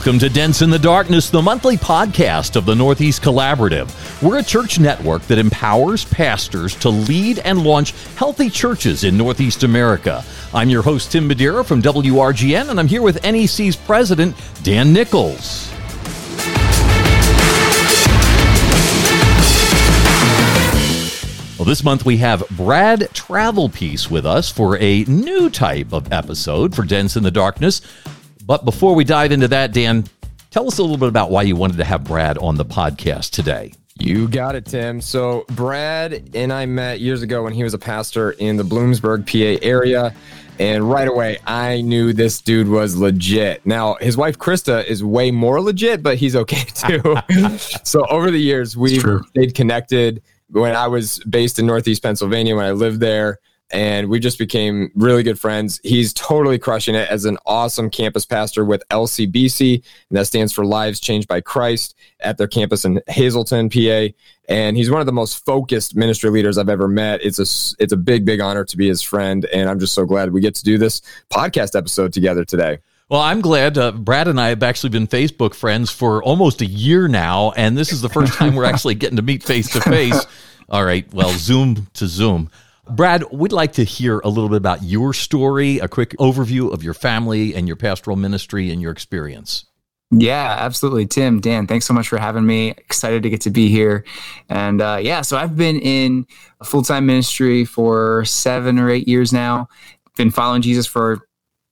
Welcome to Dents in the Darkness, the monthly podcast of the Northeast Collaborative. We're a church network that empowers pastors to lead and launch healthy churches in Northeast America. I'm your host, Tim Madeira from WRGN, and I'm here with NEC's president, Dan Nichols. Well, this month we have Brad Travelpiece with us for a new type of episode for Dents in the Darkness. But before we dive into that, Dan, tell us a little bit about why you wanted to have Brad on the podcast today. You got it, Tim. So, Brad and I met years ago when he was a pastor in the Bloomsburg, PA area. And right away, I knew this dude was legit. Now, his wife, Krista, is way more legit, but he's okay too. so, over the years, we've stayed connected. When I was based in Northeast Pennsylvania, when I lived there, and we just became really good friends. He's totally crushing it as an awesome campus pastor with LCBC, and that stands for Lives Changed by Christ at their campus in Hazleton, PA. And he's one of the most focused ministry leaders I've ever met. It's a it's a big big honor to be his friend, and I'm just so glad we get to do this podcast episode together today. Well, I'm glad. Uh, Brad and I have actually been Facebook friends for almost a year now, and this is the first time we're actually getting to meet face to face. All right, well, Zoom to Zoom. Brad, we'd like to hear a little bit about your story, a quick overview of your family and your pastoral ministry and your experience. Yeah, absolutely. Tim, Dan, thanks so much for having me. Excited to get to be here. And uh, yeah, so I've been in full time ministry for seven or eight years now. Been following Jesus for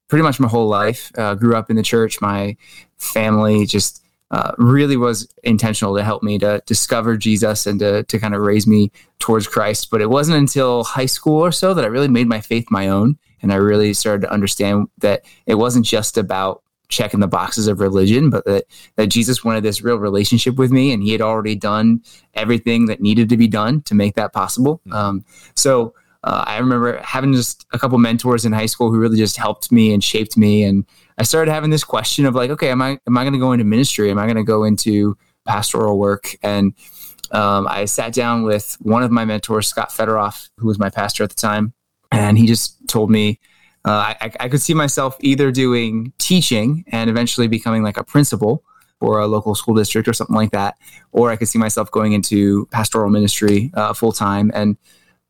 pretty much my whole life. Uh, grew up in the church. My family just uh, really was intentional to help me to discover Jesus and to, to kind of raise me towards Christ. But it wasn't until high school or so that I really made my faith my own. And I really started to understand that it wasn't just about checking the boxes of religion, but that, that Jesus wanted this real relationship with me. And he had already done everything that needed to be done to make that possible. Hmm. Um, so uh, I remember having just a couple mentors in high school who really just helped me and shaped me and I started having this question of like, okay, am I am I going to go into ministry? Am I going to go into pastoral work? And um, I sat down with one of my mentors, Scott Federoff, who was my pastor at the time, and he just told me uh, I, I could see myself either doing teaching and eventually becoming like a principal for a local school district or something like that, or I could see myself going into pastoral ministry uh, full time. And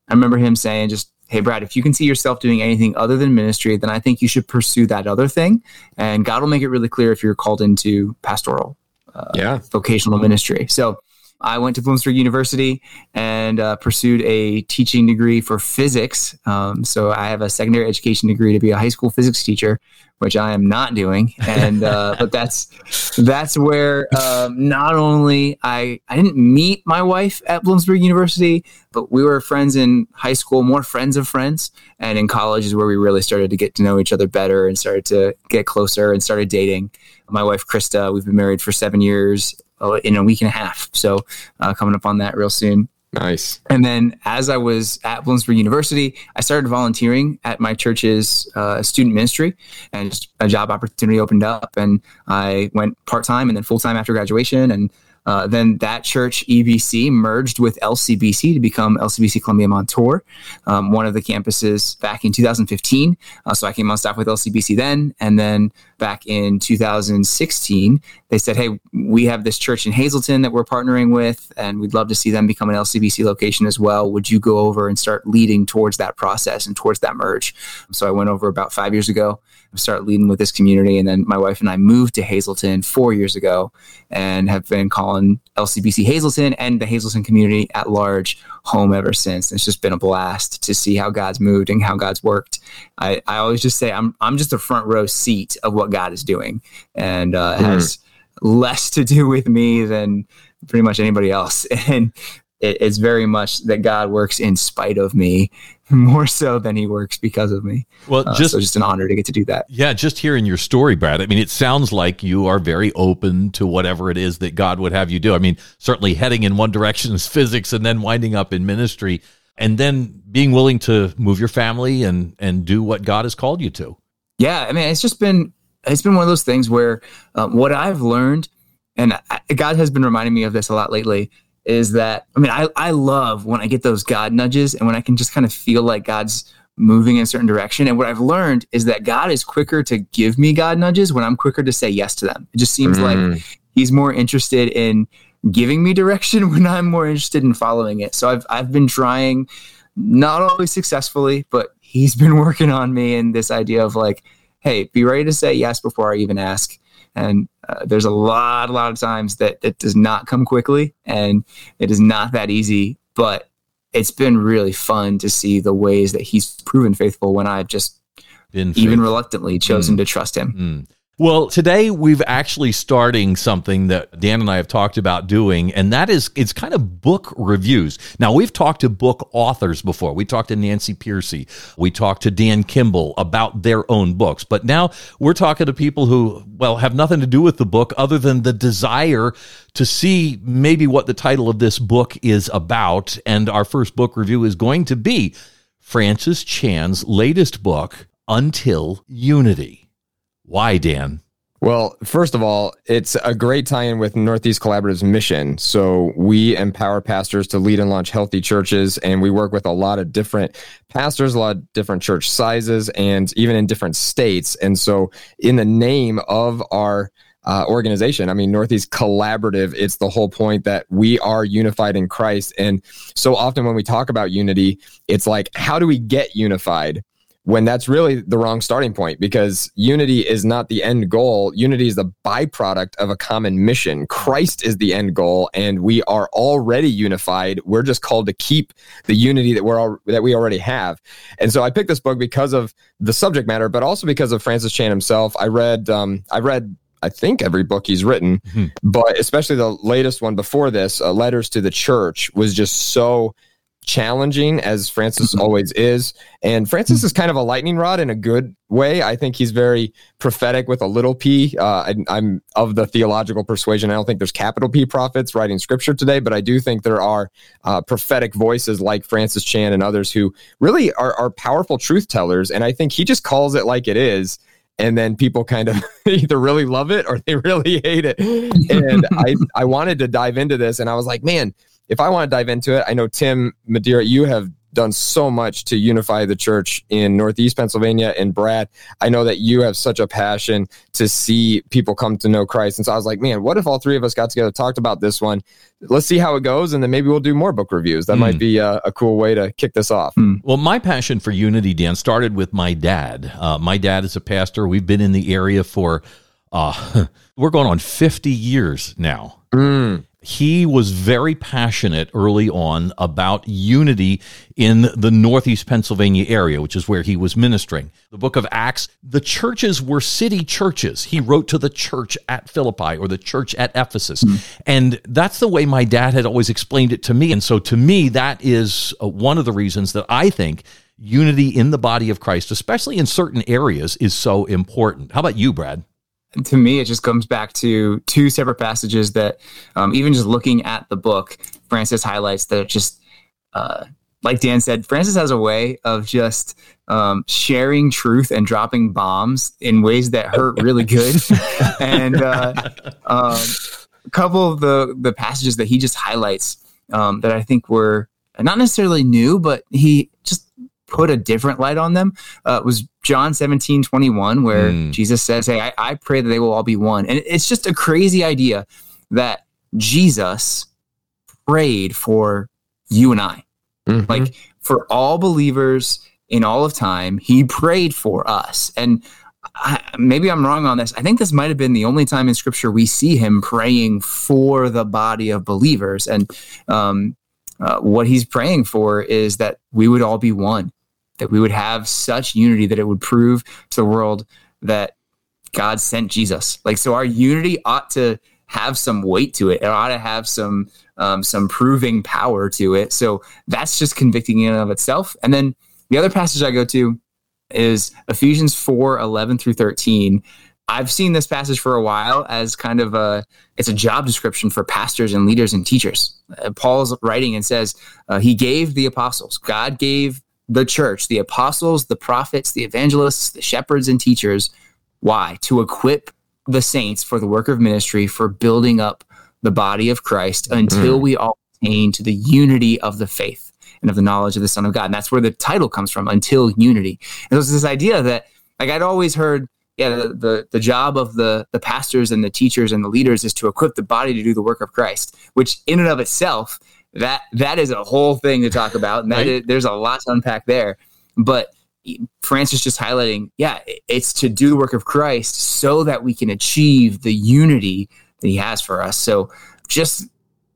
I remember him saying, just hey, Brad, if you can see yourself doing anything other than ministry, then I think you should pursue that other thing. And God will make it really clear if you're called into pastoral, uh, yeah. vocational ministry. So I went to Bloomsburg University and uh, pursued a teaching degree for physics. Um, so I have a secondary education degree to be a high school physics teacher, which I am not doing. And uh, but that's that's where um, not only I I didn't meet my wife at Bloomsburg University, but we were friends in high school, more friends of friends, and in college is where we really started to get to know each other better and started to get closer and started dating. My wife Krista, we've been married for seven years uh, in a week and a half. So uh, coming up on that real soon. Nice. And then as I was at Bloomsburg University, I started volunteering at my church's uh, student ministry, and a job opportunity opened up, and I went part time and then full time after graduation, and uh, then that church, EBC, merged with LCBC to become LCBC Columbia Montour, um, one of the campuses back in 2015. Uh, so I came on staff with LCBC then. And then back in 2016, they said, hey, we have this church in Hazleton that we're partnering with, and we'd love to see them become an LCBC location as well. Would you go over and start leading towards that process and towards that merge? So I went over about five years ago start leading with this community. And then my wife and I moved to Hazleton four years ago and have been calling LCBC Hazleton and the Hazleton community at large home ever since. It's just been a blast to see how God's moved and how God's worked. I, I always just say I'm I'm just a front row seat of what God is doing, and uh, mm. has less to do with me than pretty much anybody else. And it, it's very much that God works in spite of me more so than he works because of me. Well, uh, just so just an honor to get to do that. Yeah, just hearing your story, Brad. I mean, it sounds like you are very open to whatever it is that God would have you do. I mean, certainly heading in one direction is physics, and then winding up in ministry, and then being willing to move your family and and do what God has called you to. Yeah, I mean, it's just been it's been one of those things where um, what I've learned, and I, God has been reminding me of this a lot lately is that I mean I I love when I get those God nudges and when I can just kind of feel like God's moving in a certain direction. And what I've learned is that God is quicker to give me God nudges when I'm quicker to say yes to them. It just seems mm. like He's more interested in giving me direction when I'm more interested in following it. So I've I've been trying, not always successfully, but He's been working on me in this idea of like, hey, be ready to say yes before I even ask. And uh, there's a lot, a lot of times that it does not come quickly, and it is not that easy. But it's been really fun to see the ways that he's proven faithful when I've just been even reluctantly chosen mm. to trust him. Mm. Well, today we've actually starting something that Dan and I have talked about doing, and that is it's kind of book reviews. Now we've talked to book authors before. We talked to Nancy Pearcey, we talked to Dan Kimball about their own books, but now we're talking to people who, well, have nothing to do with the book other than the desire to see maybe what the title of this book is about. And our first book review is going to be Francis Chan's latest book, Until Unity. Why, Dan? Well, first of all, it's a great tie in with Northeast Collaborative's mission. So, we empower pastors to lead and launch healthy churches, and we work with a lot of different pastors, a lot of different church sizes, and even in different states. And so, in the name of our uh, organization. I mean, Northeast Collaborative, it's the whole point that we are unified in Christ. And so often when we talk about unity, it's like, how do we get unified? When that's really the wrong starting point because unity is not the end goal. Unity is the byproduct of a common mission. Christ is the end goal, and we are already unified. We're just called to keep the unity that we're all, that we already have. And so I picked this book because of the subject matter, but also because of Francis Chan himself. I read um, I read I think every book he's written, mm-hmm. but especially the latest one before this, uh, Letters to the Church, was just so challenging as Francis mm-hmm. always is. And Francis is kind of a lightning rod in a good way. I think he's very prophetic with a little p. Uh, am of the theological persuasion. I don't think there's capital P prophets writing scripture today, but I do think there are uh, prophetic voices like Francis Chan and others who really are, are powerful truth tellers. And I think he just calls it like it is and then people kind of either really love it or they really hate it. And I, I wanted to dive into this and I was like, man, if I want to dive into it, I know Tim Madeira, you have done so much to unify the church in Northeast Pennsylvania. And Brad, I know that you have such a passion to see people come to know Christ. And so I was like, man, what if all three of us got together, talked about this one? Let's see how it goes. And then maybe we'll do more book reviews. That mm. might be a, a, cool way to kick this off. Mm. Well, my passion for unity, Dan, started with my dad. Uh, my dad is a pastor. We've been in the area for, uh, we're going on 50 years now. Mm he was very passionate early on about unity in the Northeast Pennsylvania area, which is where he was ministering. The book of Acts, the churches were city churches. He wrote to the church at Philippi or the church at Ephesus. Mm. And that's the way my dad had always explained it to me. And so to me, that is uh, one of the reasons that I think unity in the body of Christ, especially in certain areas, is so important. How about you, Brad? To me, it just comes back to two separate passages that, um, even just looking at the book, Francis highlights that just, uh, like Dan said, Francis has a way of just um, sharing truth and dropping bombs in ways that hurt really good. and uh, um, a couple of the the passages that he just highlights um, that I think were not necessarily new, but he just put a different light on them uh, was John 17, 21, where mm. Jesus says, Hey, I, I pray that they will all be one. And it's just a crazy idea that Jesus prayed for you and I. Mm-hmm. Like for all believers in all of time, he prayed for us. And I, maybe I'm wrong on this. I think this might have been the only time in scripture we see him praying for the body of believers. And um, uh, what he's praying for is that we would all be one that we would have such unity that it would prove to the world that God sent Jesus. Like, so our unity ought to have some weight to it. It ought to have some um, some proving power to it. So that's just convicting in and of itself. And then the other passage I go to is Ephesians 4, 11 through 13. I've seen this passage for a while as kind of a it's a job description for pastors and leaders and teachers. Uh, Paul's writing and says uh, he gave the apostles. God gave the church, the apostles, the prophets, the evangelists, the shepherds, and teachers. Why? To equip the saints for the work of ministry, for building up the body of Christ until mm. we all attain to the unity of the faith and of the knowledge of the Son of God. And that's where the title comes from, until unity. And there's this idea that, like, I'd always heard, yeah, the, the, the job of the, the pastors and the teachers and the leaders is to equip the body to do the work of Christ, which in and of itself, that that is a whole thing to talk about. And that Right. is, there's a lot to unpack there. But Francis just highlighting, yeah, it's to do the work of Christ so that we can achieve the unity that He has for us. So just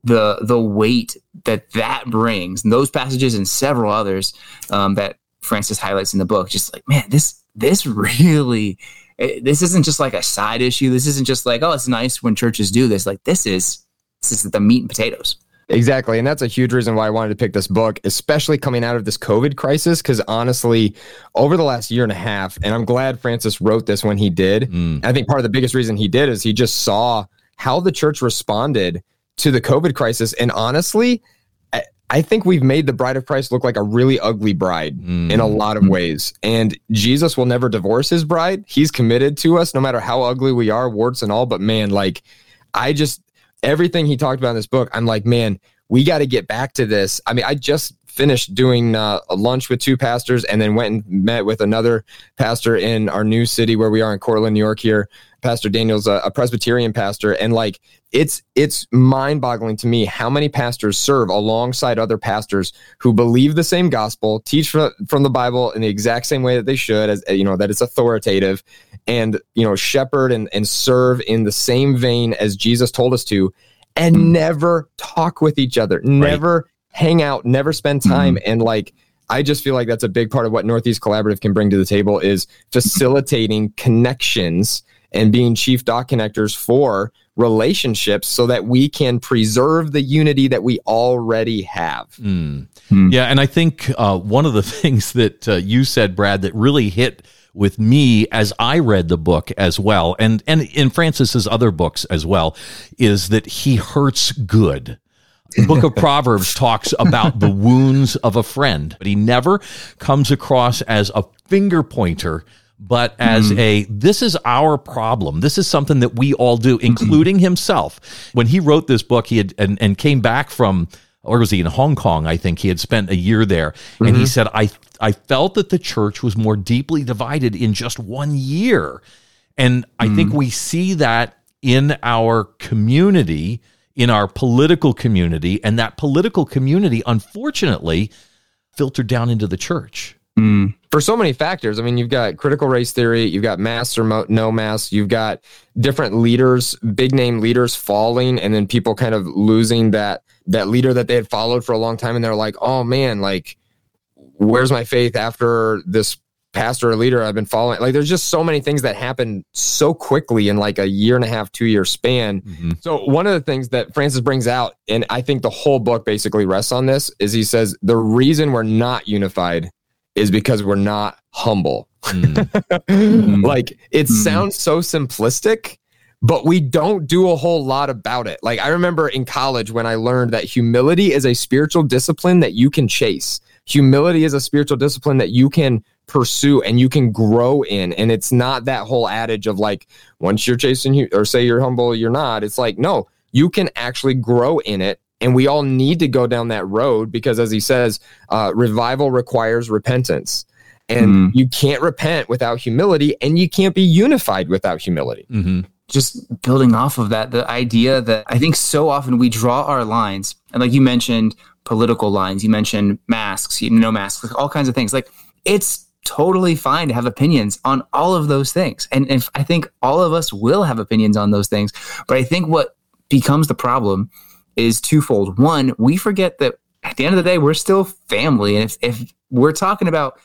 the the weight that that brings, and those passages and several others um, that Francis highlights in the book, just like man, this this really. eh, This isn't just like a side issue. This isn't just like, oh, it's nice when churches do this. Like this is this is the meat and potatoes. Exactly. And that's a huge reason why I wanted to pick this book, especially coming out of this COVID crisis. Because honestly, over the last year and a half, and I'm glad Francis wrote this when he did. Mm. I think part of the biggest reason he did is he just saw how the church responded to the COVID crisis. And honestly, I, I think we've made the bride of Christ look like a really ugly bride Mm. in a lot of ways. And Jesus will never divorce his bride. He's committed to us no matter how ugly we are, warts and all. But man, like, I just, everything he talked about in this book, I'm like, man, we got to get back to this. I mean, I just finished doing uh, a lunch with two pastors and then went and met with another pastor in our new city where we are in Cortland, New York here. Pastor Daniel's a, a Presbyterian pastor. And like, it's, it's mind boggling to me how many pastors serve alongside other pastors who believe the same gospel, teach from, from the Bible in the exact same way that they should, as you know, that it's authoritative and, you know, shepherd and, and serve in the same vein as Jesus told us to, and never talk with each other, never hang out, never spend time. And like, I just feel like that's a big part of what Northeast Collaborative can bring to the table is facilitating connections and being chief dot connectors for relationships so that we can preserve the unity that we already have. Mm. Hmm. Yeah, and I think uh, one of the things that uh, you said, Brad, that really hit with me as I read the book as well, and and in Francis's other books as well, is that he hurts good. The book of Proverbs talks about the wounds of a friend, but he never comes across as a finger pointer, but as hmm. a this is our problem. This is something that we all do, including mm-hmm. himself. When he wrote this book, he had and, and came back from or was he in Hong Kong? I think he had spent a year there, and he said, "I I felt that the church was more deeply divided in just one year." And I think we see that in our community, in our political community, and that political community, unfortunately, filtered down into the church. Mm. for so many factors. I mean, you've got critical race theory, you've got mass or mo- no mass, you've got different leaders, big name leaders falling, and then people kind of losing that that leader that they had followed for a long time, and they're like, oh man, like, where's my faith after this pastor or leader I've been following? Like, there's just so many things that happen so quickly in like a year and a half, two year span. Mm-hmm. So one of the things that Francis brings out, and I think the whole book basically rests on this, is he says the reason we're not unified is because we're not humble. Mm. Mm-hmm. like it mm-hmm. sounds so simplistic, but we don't do a whole lot about it. Like I remember in college when I learned that humility is a spiritual discipline that you can chase. Humility is a spiritual discipline that you can pursue and you can grow in. And it's not that whole adage of like, once you're chasing or say you're humble, you're not. It's like, no, you can actually grow in it. And we all need to go down that road because, as he says, uh, revival requires repentance. And Mm. you can't repent without humility, and you can't be unified without humility. hmm just building off of that, the idea that I think so often we draw our lines, and like you mentioned, political lines, you mentioned masks, you no masks, like all kinds of things. Like it's totally fine to have opinions on all of those things, and if I think all of us will have opinions on those things. But I think what becomes the problem is twofold. One, we forget that at the end of the day, we're still family, and if if we're talking about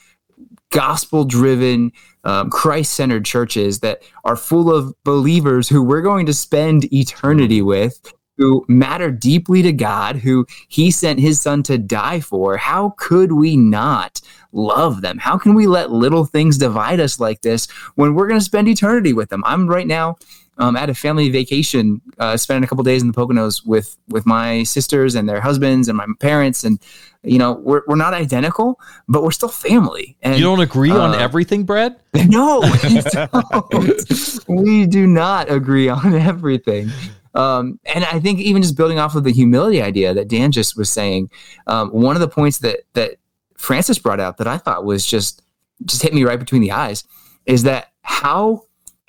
gospel driven, um, Christ centered churches that are full of believers who we're going to spend eternity with, who matter deeply to God, who He sent His Son to die for. How could we not love them? How can we let little things divide us like this when we're going to spend eternity with them? I'm right now. Um, at a family vacation, uh, spending a couple days in the Poconos with with my sisters and their husbands and my parents, and you know we're we're not identical, but we're still family. And You don't agree on uh, everything, Brad? no, we don't. we do not agree on everything. Um, and I think even just building off of the humility idea that Dan just was saying, um, one of the points that that Francis brought out that I thought was just just hit me right between the eyes is that how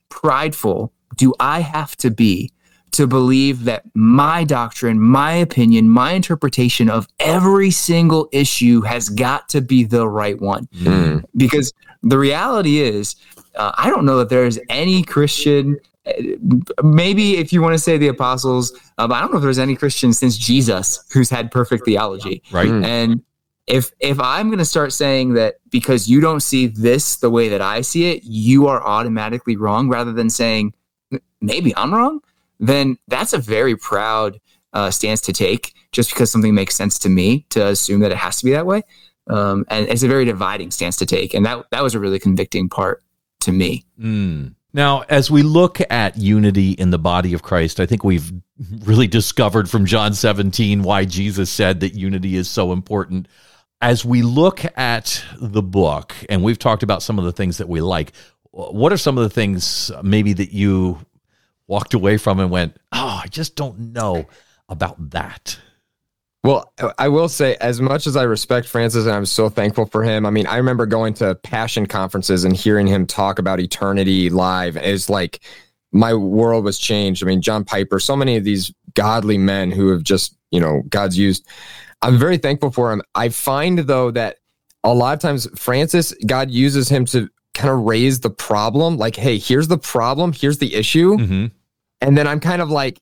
prideful do I have to be to believe that my doctrine, my opinion, my interpretation of every single issue has got to be the right one? Mm. Because the reality is, uh, I don't know that there is any Christian. uh, Maybe if you want to say the apostles, uh, but I don't know if there's any Christian since Jesus who's had perfect theology. Right. Mm. And if if I'm going to start saying that because you don't see this the way that I see it, you are automatically wrong, rather than saying "M- maybe I'm wrong, then that's a very proud uh, stance to take. Just because something makes sense to me, to assume that it has to be that way, um, and it's a very dividing stance to take. And that that was a really convicting part to me. Mm. Now, as we look at unity in the body of Christ, I think we've really discovered from John 17 why Jesus said that unity is so important. As we look at the book, and we've talked about some of the things that we like, what are some of the things maybe that you walked away from and went, oh, I just don't know about that? Well, I will say, as much as I respect Francis and I'm so thankful for him, I mean, I remember going to passion conferences and hearing him talk about eternity live. It's like my world was changed. I mean, John Piper, so many of these godly men who have just, you know, God's used. I'm very thankful for him. I find, though, that a lot of times Francis, God uses him to kind of raise the problem. Like, hey, here's the problem, here's the issue. Mm-hmm. And then I'm kind of like,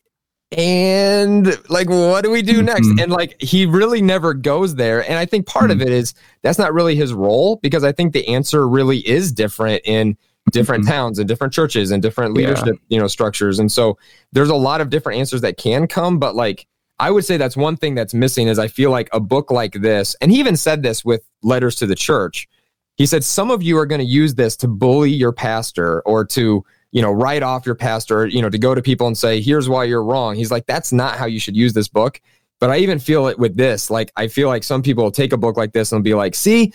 and like, what do we do next? Mhm. And like, he really never goes there. And I think part of it is that's not really his role because I think the answer really is different in different Mhm. towns and different churches and different Yeah. leadership, you know, structures. And so there's a lot of different answers that can come, but like, I would say that's one thing that's missing is I feel like a book like this, and he even said this with letters to the church. He said, some of you are going to use this to bully your pastor or to, you know, write off your pastor, you know, to go to people and say, here's why you're wrong. He's like, that's not how you should use this book. But I even feel it with this. Like, I feel like some people will take a book like this and be like, see,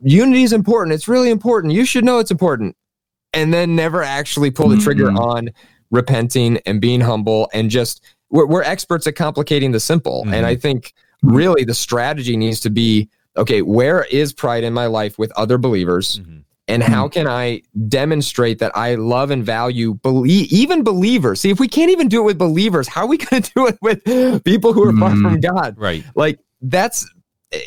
unity is important. It's really important. You should know it's important. And then never actually pull the trigger Mhm. on repenting and being humble and just, we're, we're experts at complicating the simple. Mhm. And I think really the strategy needs to be okay, where is pride in my life with other believers? Mhm. And how can I demonstrate that I love and value believe even believers? See, if we can't even do it with believers, how are we going to do it with people who are far Mhm. from God? Right. Like that's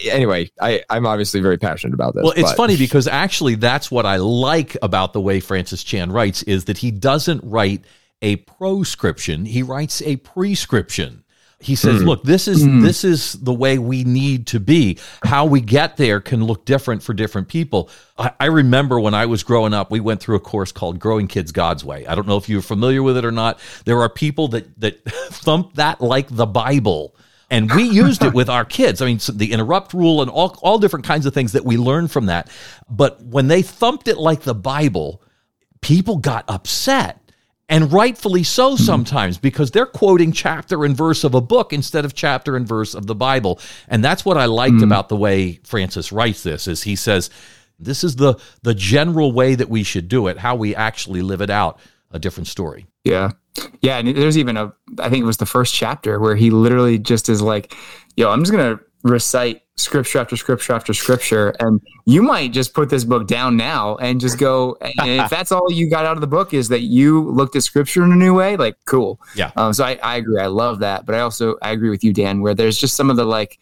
anyway. I I'm obviously very passionate about this. Well, it's but- funny because actually that's what I like about the way Francis Chan writes is that he doesn't write a proscription, he writes a prescription. He says, Hmm. "Look, this is Hmm. this is the way we need to be. How we get there can look different for different people." I, I remember when I was growing up, we went through a course called "Growing Kids God's Way." I don't know if you're familiar with it or not. There are people that that thump that like the Bible and we used it with our kids. I mean, so the interrupt rule and all, all different kinds of things that we learned from that. But when they thumped it like the Bible, people got upset. And rightfully so mm-hmm. sometimes because they're quoting chapter and verse of a book instead of chapter and verse of the Bible. And that's what I liked mm-hmm. about the way Francis writes this is he says this is the the general way that we should do it, how we actually live it out, a different story. Yeah. Yeah. And there's even a, I think it was the first chapter where he literally just is like, yo, I'm just going to recite scripture after scripture after scripture. And you might just put this book down now and just go. And if that's all you got out of the book is that you looked at scripture in a new way, like, cool. Yeah. Um, so I, I agree. I love that. But I also, I agree with you, Dan, where there's just some of the like,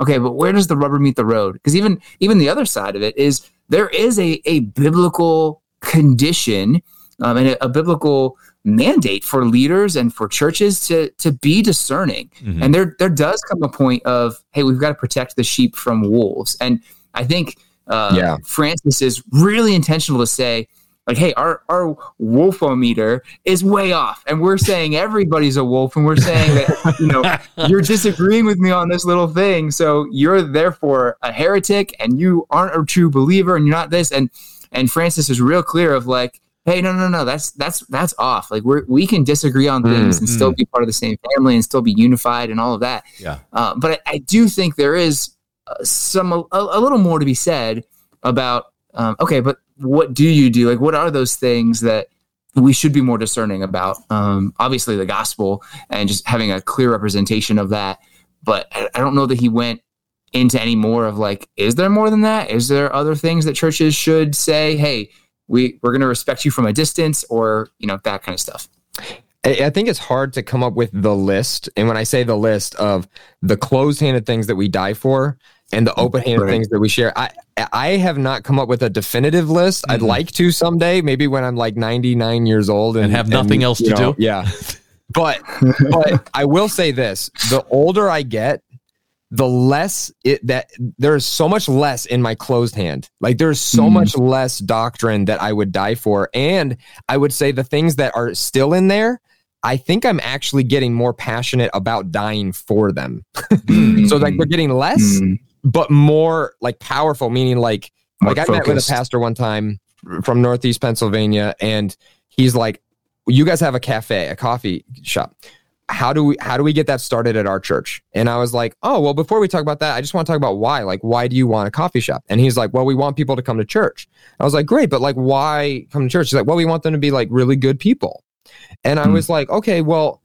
okay, but where does the rubber meet the road? Because even, even the other side of it is there is a, a biblical condition um, and a, a biblical mandate for leaders and for churches to to be discerning. Mhm. And there there does come a point of hey, we've got to protect the sheep from wolves. And I think uh, Yeah. Francis is really intentional to say. Like, hey, our our wolfometer is way off, and we're saying everybody's a wolf, and we're saying that you know you're disagreeing with me on this little thing, so you're therefore a heretic, and you aren't a true believer, and you're not this. And and Francis is real clear of like, hey, no, no, no, that's that's that's off. Like we we can disagree on things and still be part of the same family and still be unified and all of that. Yeah. Uh, but I, I do think there is uh, some a, a little more to be said about um, okay, but what do you do? Like, what are those things that we should be more discerning about. Um, obviously, the gospel and just having a clear representation of that. But I, I don't know that he went into any more of like, is there more than that? Is there other things that churches should say? Hey, we we're going to respect you from a distance, or you know that kind of stuff. I think it's hard to come up with the list. And when I say the list of the closed handed things that we die for and the open handed right. things that we share, I, I have not come up with a definitive list. Mm-hmm. I'd like to someday, maybe when I'm like 99 years old and, and have nothing and, else to know, do. Yeah. But, but I will say this the older I get, the less it that there's so much less in my closed hand. Like there's so mm. much less doctrine that I would die for. And I would say the things that are still in there, I think I'm actually getting more passionate about dying for them. mm. So like they're getting less, mm. but more like powerful, meaning like more like focused. I met with a pastor one time from Northeast Pennsylvania, and he's like, You guys have a cafe, a coffee shop how do we how do we get that started at our church? And i was like oh well before we talk about that i just want to talk about why. Like why do you want a coffee shop? And he's like well we want people to come to church. I was like great but like why come to church? He's like well we want them to be like really good people. And i mm. was like okay well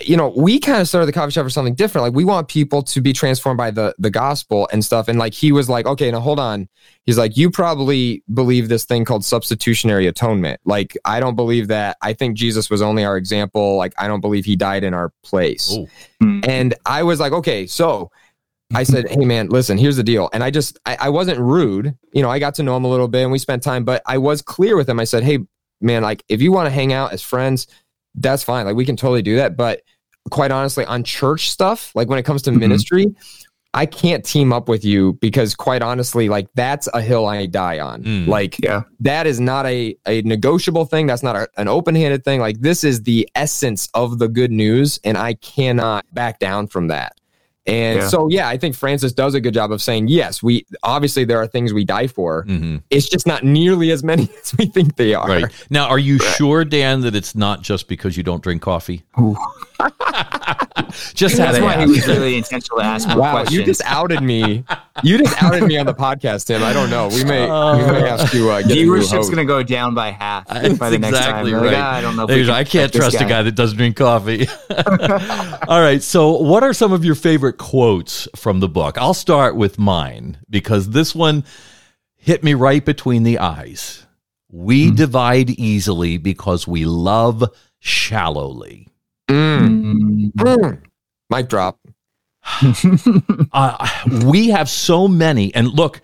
you know, we kind of started the coffee shop for something different. Like we want people to be transformed by the the gospel and stuff. And like he was like, okay, now hold on. He's like, you probably believe this thing called substitutionary atonement. Like I don't believe that. I think Jesus was only our example. Like I don't believe he died in our place. Mm. And I was like, okay, so I said, hey man, listen, here's the deal. And I just I, I wasn't rude. You know, I got to know him a little bit and we spent time, but I was clear with him. I said, hey man, like if you want to hang out as friends that's fine. Like we can totally do that. But quite honestly, on church stuff, like when it comes to mm-hmm. ministry, I can't team up with you because quite honestly, like that's a hill I die on. Mm. Like yeah. that is not a, a negotiable thing. That's not a, an open handed thing. Like this is the essence of the good news. And I cannot back down from that. And yeah. so, yeah, I think Francis does a good job of saying, yes, we obviously there are things we die for. Mm-hmm. It's just not nearly as many as we think they are. Right. Now, are you sure, Dan, that it's not just because you don't drink coffee? just that's why he was really intentional to ask wow, question. You just outed me. You just outed me on the podcast, Tim. I don't know. We may uh, we may have to uh, get viewership's going to go down by half by the next time. Right. Like, ah, I don't know. Can I can't trust guy. a guy that doesn't drink coffee. All right. So, what are some of your favorite quotes from the book? I'll start with mine because this one hit me right between the eyes. We mm-hmm. divide easily because we love shallowly. Mm. Mm. Mic drop. uh, we have so many, and look,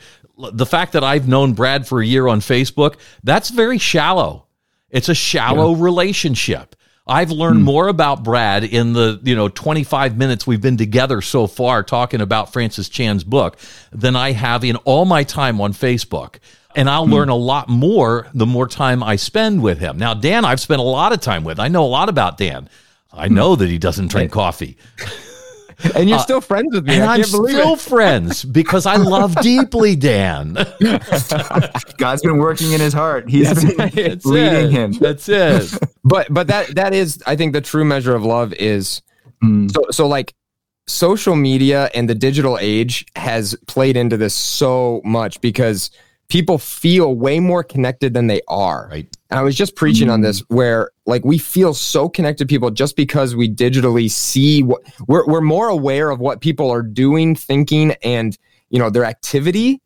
the fact that I've known Brad for a year on Facebook, that's very shallow. It's a shallow yeah. relationship. I've learned mm. more about Brad in the, you know, 25 minutes we've been together so far talking about Francis Chan's book than I have in all my time on Facebook. And I'll mm. learn a lot more the more time I spend with him. Now, Dan, I've spent a lot of time with. I know a lot about Dan. I know that he doesn't drink coffee. And you're uh, still friends with me. And I am still it. friends because I love deeply Dan. God's been working in his heart. He's that's been it. leading him. That's it. But but that that is I think the true measure of love is mm. so so like social media and the digital age has played into this so much because people feel way more connected than they are. Right. And I was just preaching mm. on this mm. where like we feel so connected people just because we digitally see what we're we're more aware of what people are doing, thinking and, you know, their activity,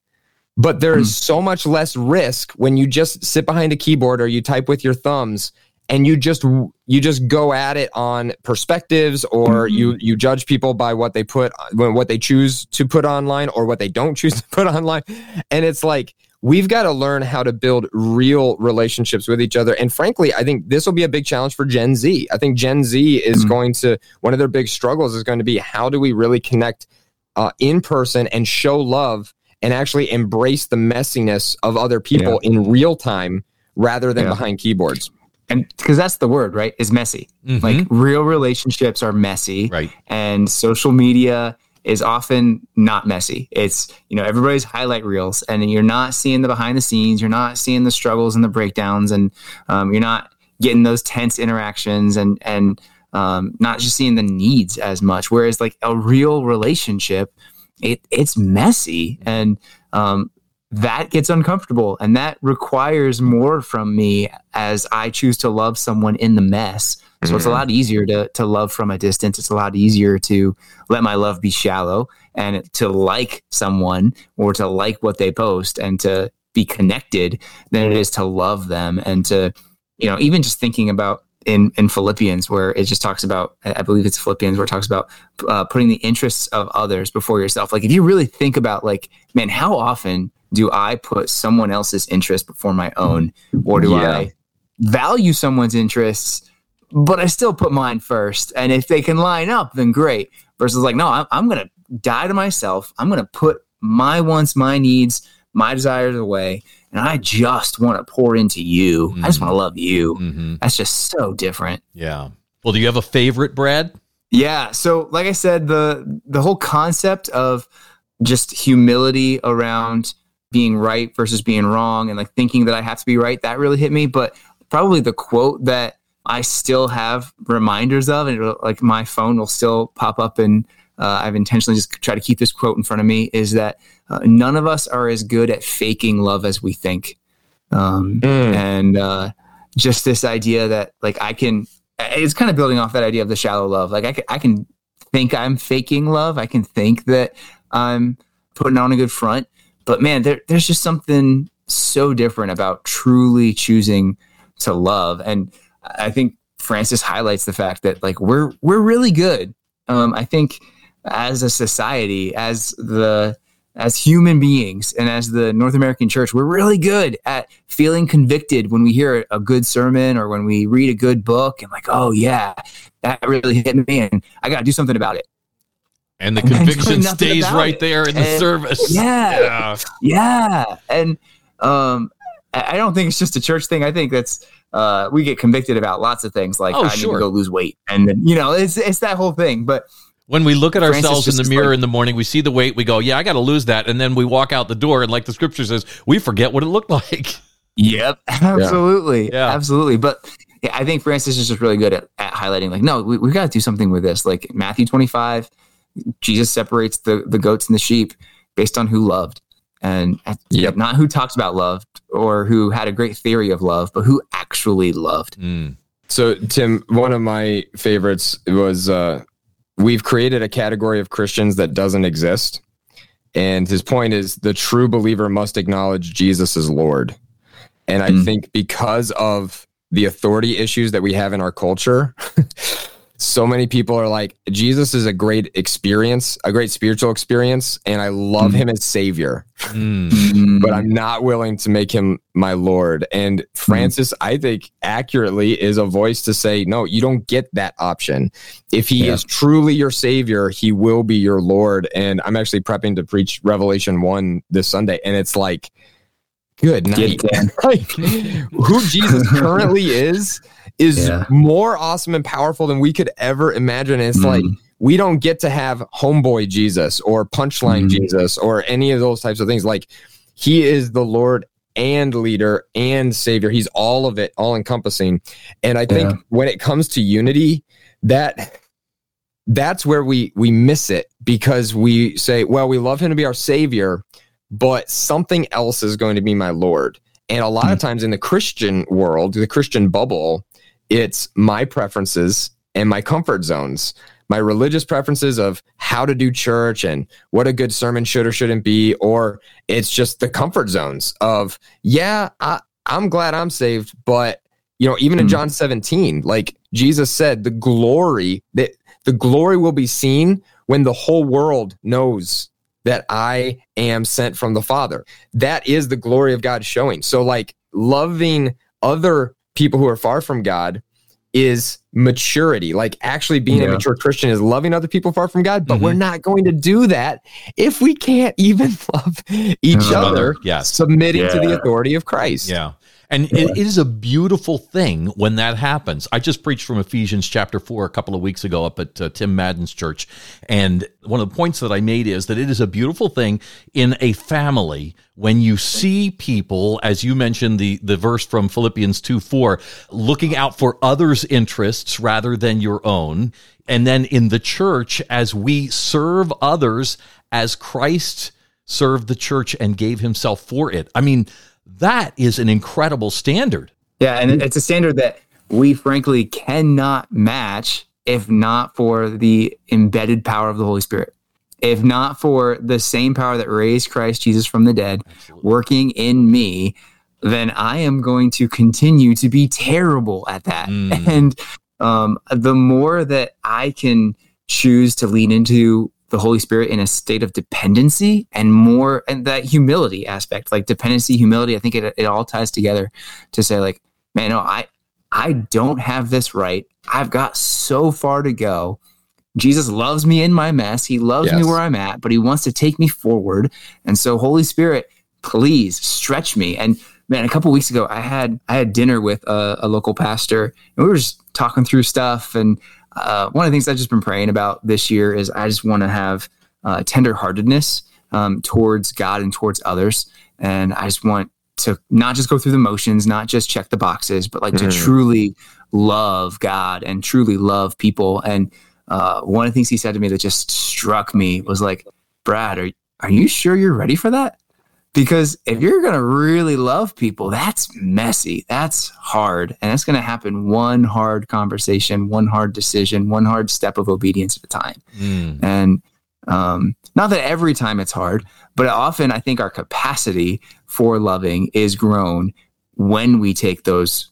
but there is mm. so much less risk when you just sit behind a keyboard or you type with your thumbs and you just you just go at it on perspectives or mm-hmm. you you judge people by what they put what they choose to put online or what they don't choose to put online and it's like we've got to learn how to build real relationships with each other. And frankly, I think this will be a big challenge for Gen Z. I think Gen Z is mm-hmm. going to, one of their big struggles is going to be how do we really connect uh, in person and show love and actually embrace the messiness of other people yeah. in real time rather than yeah. behind keyboards and because that's the word right is messy mm-hmm. like real relationships are messy right and social media is often not messy. It's, you know, everybody's highlight reels and you're not seeing the behind the scenes, you're not seeing the struggles and the breakdowns and um, you're not getting those tense interactions and, and um, not just seeing the needs as much. Whereas like a real relationship, it, it's messy. And um, that gets uncomfortable and that requires more from me as I choose to love someone in the mess. So mm-hmm. it's a mm-hmm. lot easier to to love from a distance. It's a lot easier to let my love be shallow and to like someone or to like what they post and to be connected than it is to love them and to you know even just thinking about in in Philippians where it just talks about I believe it's Philippians where it talks about uh, putting the interests of others before yourself. Like if you really think about like man, how often do I put someone else's interest before my own, or do yeah. I value someone's interests, but I still put mine first? And if they can line up, then great. Versus like, no, I'm, I'm gonna die to myself. I'm gonna put my wants, my needs, my desires away and I just want to pour into you. Mm-hmm. I just want to love you. Mm-hmm. That's just so different. Yeah. Well, do you have a favorite, Brad? Yeah. So, like I said, the the whole concept of just humility around being right versus being wrong, and like thinking that I have to be right, that really hit me. But probably the quote that I still have reminders of, and like my phone will still pop up and uh, I've intentionally just tried to keep this quote in front of me is that uh, none of us are as good at faking love as we think. Um, mm. And uh, just this idea that like I can, it's kind of building off that idea of the shallow love. Like I can, I can think I'm faking love. I can think that I'm putting on a good front, but man, there, there's just something so different about truly choosing to love. And I think Francis highlights the fact that like we're we're really good. Um, I think as a society, as the as human beings and as the North American church, we're really good at feeling convicted when we hear a good sermon or when we read a good book and like, oh yeah, that really hit me and I got to do something about it. And the and conviction stays right it. there in the and service. Yeah, yeah. Yeah. And um, I don't think it's just a church thing. I think that's uh, we get convicted about lots of things like oh, I sure. need to go lose weight. And then, you know, it's it's that whole thing. But when we look at Francis ourselves in the mirror like, in the morning, we see the weight, we go, yeah, I got to lose that. And then we walk out the door, and like the scripture says, we forget what it looked like. Yep, absolutely. Yeah. Absolutely. But yeah, I think Francis is just really good at, at highlighting, like, no, we, we got to do something with this. Like Matthew 25, Jesus separates the, the goats and the sheep based on who loved. And yep. not who talks about love or who had a great theory of love, but who actually loved. Mm. So, Tim, one of my favorites was uh, we've created a category of Christians that doesn't exist. And his point is the true believer must acknowledge Jesus as Lord. And I mm. think because of the authority issues that we have in our culture, so many people are like, Jesus is a great experience, a great spiritual experience, and I love mm. him as Savior, mm. but I'm not willing to make him my Lord. And Francis, mm. I think accurately is a voice to say, no, you don't get that option. If he yeah. is truly your Savior, he will be your Lord. And I'm actually prepping to preach Revelation 1 this Sunday, and it's like, good night. like, who Jesus currently is is yeah. more awesome and powerful than we could ever imagine. it's mm. like we don't get to have homeboy Jesus or punchline mm. Jesus or any of those types of things. Like he is the Lord and leader and savior. He's all of it, all encompassing. And I think yeah. when it comes to unity, that that's where we we miss it because we say, well, we love him to be our savior, but something else is going to be my Lord. And a lot mm. of times in the Christian world, the Christian bubble, it's my preferences and my comfort zones, my religious preferences of how to do church and what a good sermon should or shouldn't be, or it's just the comfort zones of, yeah, I, I'm glad I'm saved, but you know, even in hmm. John 17, like Jesus said, the glory that the glory will be seen when the whole world knows that I am sent from the Father. That is the glory of God showing. So, like, loving other people who are far from God is maturity. Like actually being yeah. a mature Christian is loving other people far from God, but mm-hmm. we're not going to do that if we can't even love each uh, other, yes. submitting yeah. to the authority of Christ. Yeah. And yeah. it is a beautiful thing when that happens. I just preached from Ephesians chapter 4 a couple of weeks ago up at uh, Tim Madden's church. And one of the points that I made is that it is a beautiful thing in a family when you see people, as you mentioned, the, the verse from Philippians 2 4, looking out for others' interests rather than your own. And then in the church, as we serve others as Christ served the church and gave himself for it. I mean, that is an incredible standard. Yeah, and it's a standard that we frankly cannot match if not for the embedded power of the Holy Spirit. If not for the same power that raised Christ Jesus from the dead Absolutely. working in me, then I am going to continue to be terrible at that. Mm. And um, the more that I can choose to lean into the Holy Spirit in a state of dependency and more and that humility aspect, like dependency, humility, I think it, it all ties together to say like, man, no, I, I don't have this right. I've got so far to go. Jesus loves me in my mess. He loves yes. me where I'm at, but he wants to take me forward. And so Holy Spirit, please stretch me. And man, a couple weeks ago, I had I had dinner with a, a local pastor, and we were just talking through stuff. And uh, one of the things I've just been praying about this year is I just want to have uh, tenderheartedness um, towards God and towards others, and I just want to not just go through the motions, not just check the boxes, but like mm-hmm. to truly love God and truly love people. And uh, one of the things he said to me that just struck me was like, Brad, are are you sure you're ready for that? Because if you're going to really love people, that's messy. That's hard. And it's going to happen one hard conversation, one hard decision, one hard step of obedience at a time. Mm. And um, not that every time it's hard, but often I think our capacity for loving is grown when we take those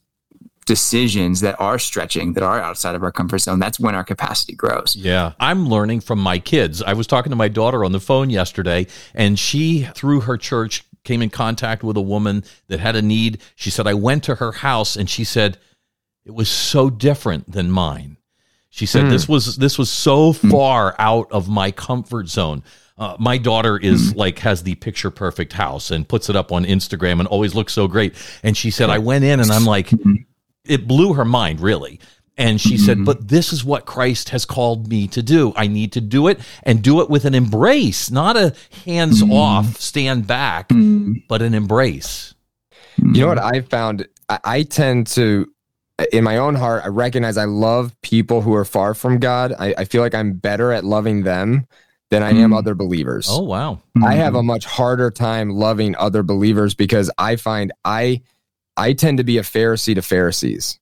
decisions that are stretching, that are outside of our comfort zone, that's when our capacity grows. Yeah. I'm learning from my kids. I was talking to my daughter on the phone yesterday, and she, through her church, came in contact with a woman that had a need. She said, I went to her house and she said, it was so different than mine. She said, mm. this was this was so hmm. far out of my comfort zone. Uh, my daughter is mm. like has the picture perfect house and puts it up on Instagram and always looks so great. And she said, I went in and I'm like, hmm it blew her mind really. And she mm-hmm. said, But this is what Christ has called me to do. I need to do it and do it with an embrace, not a hands mm-hmm. off, stand back, mm-hmm. but an embrace. You know what I found? I, I tend to, in my own heart, I recognize I love people who are far from God. I, I feel like I'm better at loving them than I am mm. other believers. Oh, wow. I have a much harder time loving other believers because I find I I tend to be a Pharisee to Pharisees.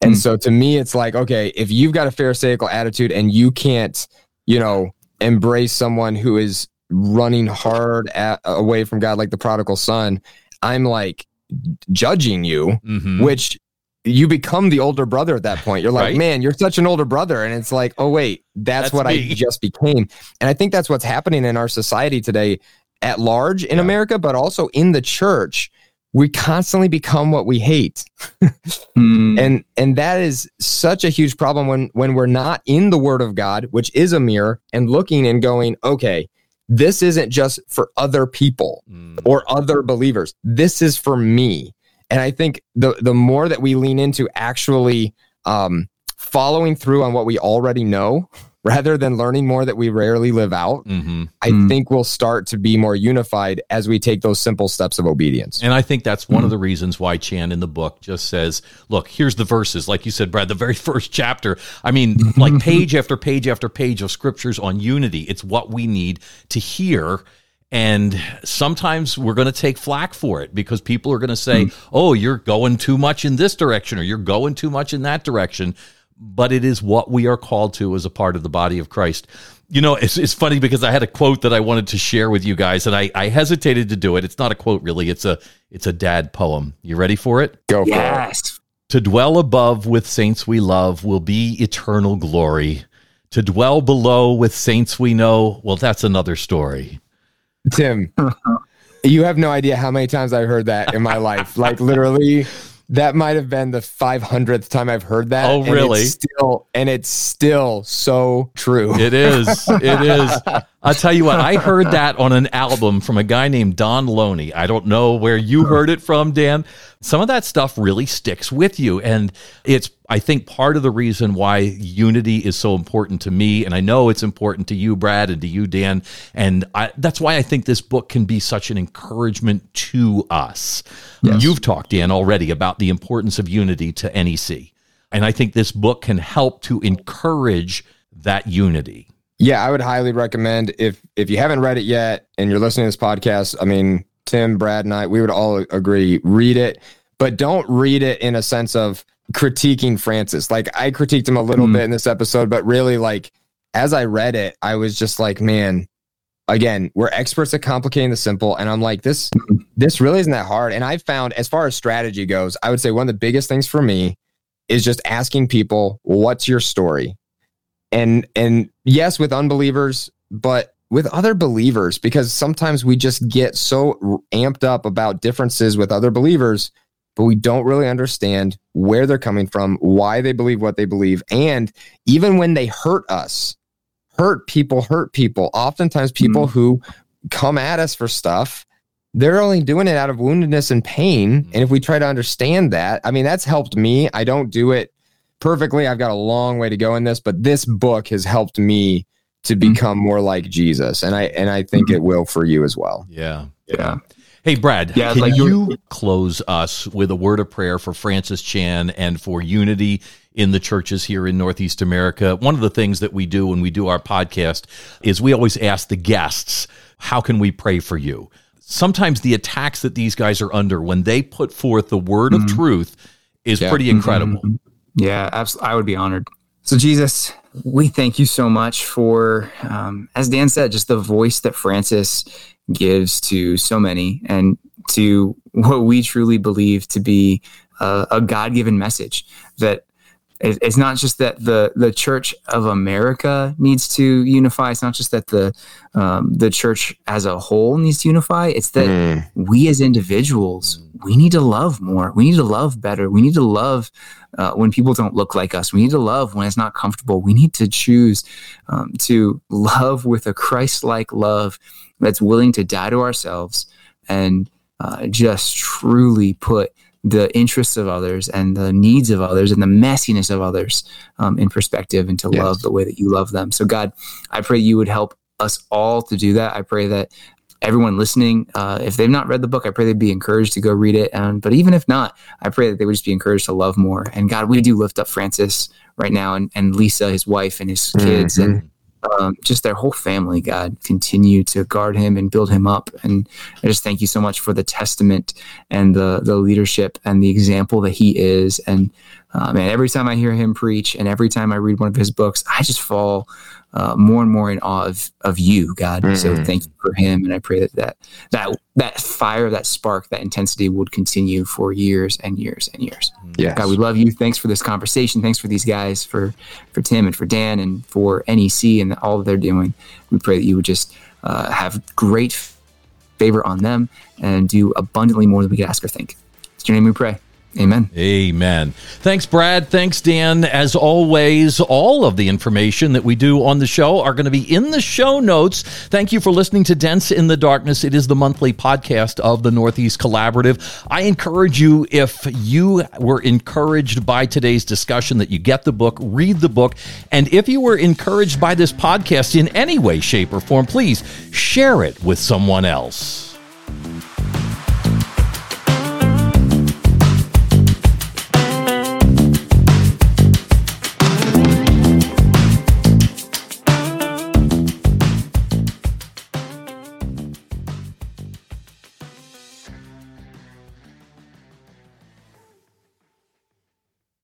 And mm. so to me, it's like, okay, if you've got a Pharisaical attitude and you can't, you know, embrace someone who is running hard at, away from God, like the prodigal son, I'm like judging you, mm-hmm. which you become the older brother at that point. You're like, right? man, you're such an older brother. And it's like, oh, wait, that's, that's what me. I just became. And I think that's what's happening in our society today at large in yeah. America, but also in the church we constantly become what we hate. mm. And and that is such a huge problem when when we're not in the word of God, which is a mirror, and looking and going, okay, this isn't just for other people mm. or other believers. This is for me. And I think the the more that we lean into actually um, following through on what we already know, rather than learning more that we rarely live out, mm-hmm. I mm think we'll start to be more unified as we take those simple steps of obedience. And I think that's one mm of the reasons why Chan in the book just says, look, here's the verses. Like you said, Brad, the very first chapter. I mean, like page after page after page of scriptures on unity. It's what we need to hear. And sometimes we're going to take flack for it because people are going to say, mm oh, you're going too much in this direction or you're going too much in that direction but it is what we are called to as a part of the body of Christ. You know, it's, it's funny because I had a quote that I wanted to share with you guys, and I, I hesitated to do it. It's not a quote, really. It's a it's a dad poem. You ready for it? Go for yes. it. To dwell above with saints we love will be eternal glory. To dwell below with saints we know, well, that's another story. Tim, you have no idea how many times I've heard that in my life. Like literally that might have been the 500th time I've heard that. Oh, really? And still, and it's still so true. It is. It is. I'll tell you what, I heard that on an album from a guy named Don Loney. I don't know where you heard it from, Dan. Some of that stuff really sticks with you. And it's, I think, part of the reason why unity is so important to me. And I know it's important to you, Brad, and to you, Dan. And I, that's why I think this book can be such an encouragement to us. Yes. You've talked, Dan, already about the importance of unity to NEC. And I think this book can help to encourage that unity. Yeah, I would highly recommend if if you haven't read it yet and you're listening to this podcast. I mean, Tim, Brad, and I, we would all agree, read it, but don't read it in a sense of critiquing Francis. Like I critiqued him a little mm. bit in this episode, but really, like as I read it, I was just like, man, again, we're experts at complicating the simple. And I'm like, this, this really isn't that hard. And I found as far as strategy goes, I would say one of the biggest things for me is just asking people, what's your story? And, and yes, with unbelievers, but with other believers, because sometimes we just get so amped up about differences with other believers, but we don't really understand where they're coming from, why they believe what they believe. And even when they hurt us, hurt people hurt people. Oftentimes, people mm. who come at us for stuff, they're only doing it out of woundedness and pain. Mm. And if we try to understand that, I mean, that's helped me. I don't do it perfectly. I've got a long way to go in this, but this book has helped me to mm. become mm. more like Jesus. And I and I think it will for you as well. Yeah. Yeah. Hey, Brad, yeah, can like you close us with a word of prayer for Francis Chan and for unity in the churches here in Northeast America? One of the things that we do when we do our podcast is we always ask the guests, How can we pray for you? Sometimes the attacks that these guys are under when they put forth the word mm-hmm. of truth is yeah. pretty incredible. Mm-hmm. Yeah, absolutely. I would be honored. So, Jesus, we thank you so much for, um, as Dan said, just the voice that Francis gives to so many and to what we truly believe to be a, a God given message that it's not just that the the Church of America needs to unify. It's not just that the um, the church as a whole needs to unify. It's that mm. we as individuals we need to love more. We need to love better. We need to love uh, when people don't look like us. We need to love when it's not comfortable. We need to choose um, to love with a Christ like love that's willing to die to ourselves and uh, just truly put the interests of others and the needs of others and the messiness of others um, in perspective and to yes. love the way that you love them. So, God, I pray you would help us all to do that. I pray that everyone listening, uh, if they've not read the book, I pray they'd be encouraged to go read it. Um, but even if not, I pray that they would just be encouraged to love more. And God, we do lift up Francis right now and, and Lisa, his wife, and his kids, mm-hmm. and um, just their whole family, God, continue to guard him and build him up. And I just thank you so much for the testament and the the leadership and the example that he is. And uh, man, every time I hear him preach and every time I read one of his books, I just fall uh, more and more in awe of, of you, God. Mm-hmm. So thank you for him, and I pray that that that that fire, that spark, that intensity would continue for years and years and years. Yeah, God, we love you. Thanks for this conversation. Thanks for these guys, for for Tim and for Dan and for NEC and all that they're doing. We pray that you would just uh, have great favor on them and do abundantly more than we could ask or think. It's your name we pray. Amen. Amen. Thanks, Brad. Thanks, Dan. As always, all of the information that we do on the show are going to be in the show notes. Thank you for listening to Dents in the Darkness. It is the monthly podcast of the Northeast Collaborative. I encourage you, if you were encouraged by today's discussion, that you get the book, read the book. And if you were encouraged by this podcast in any way, shape, or form, please share it with someone else.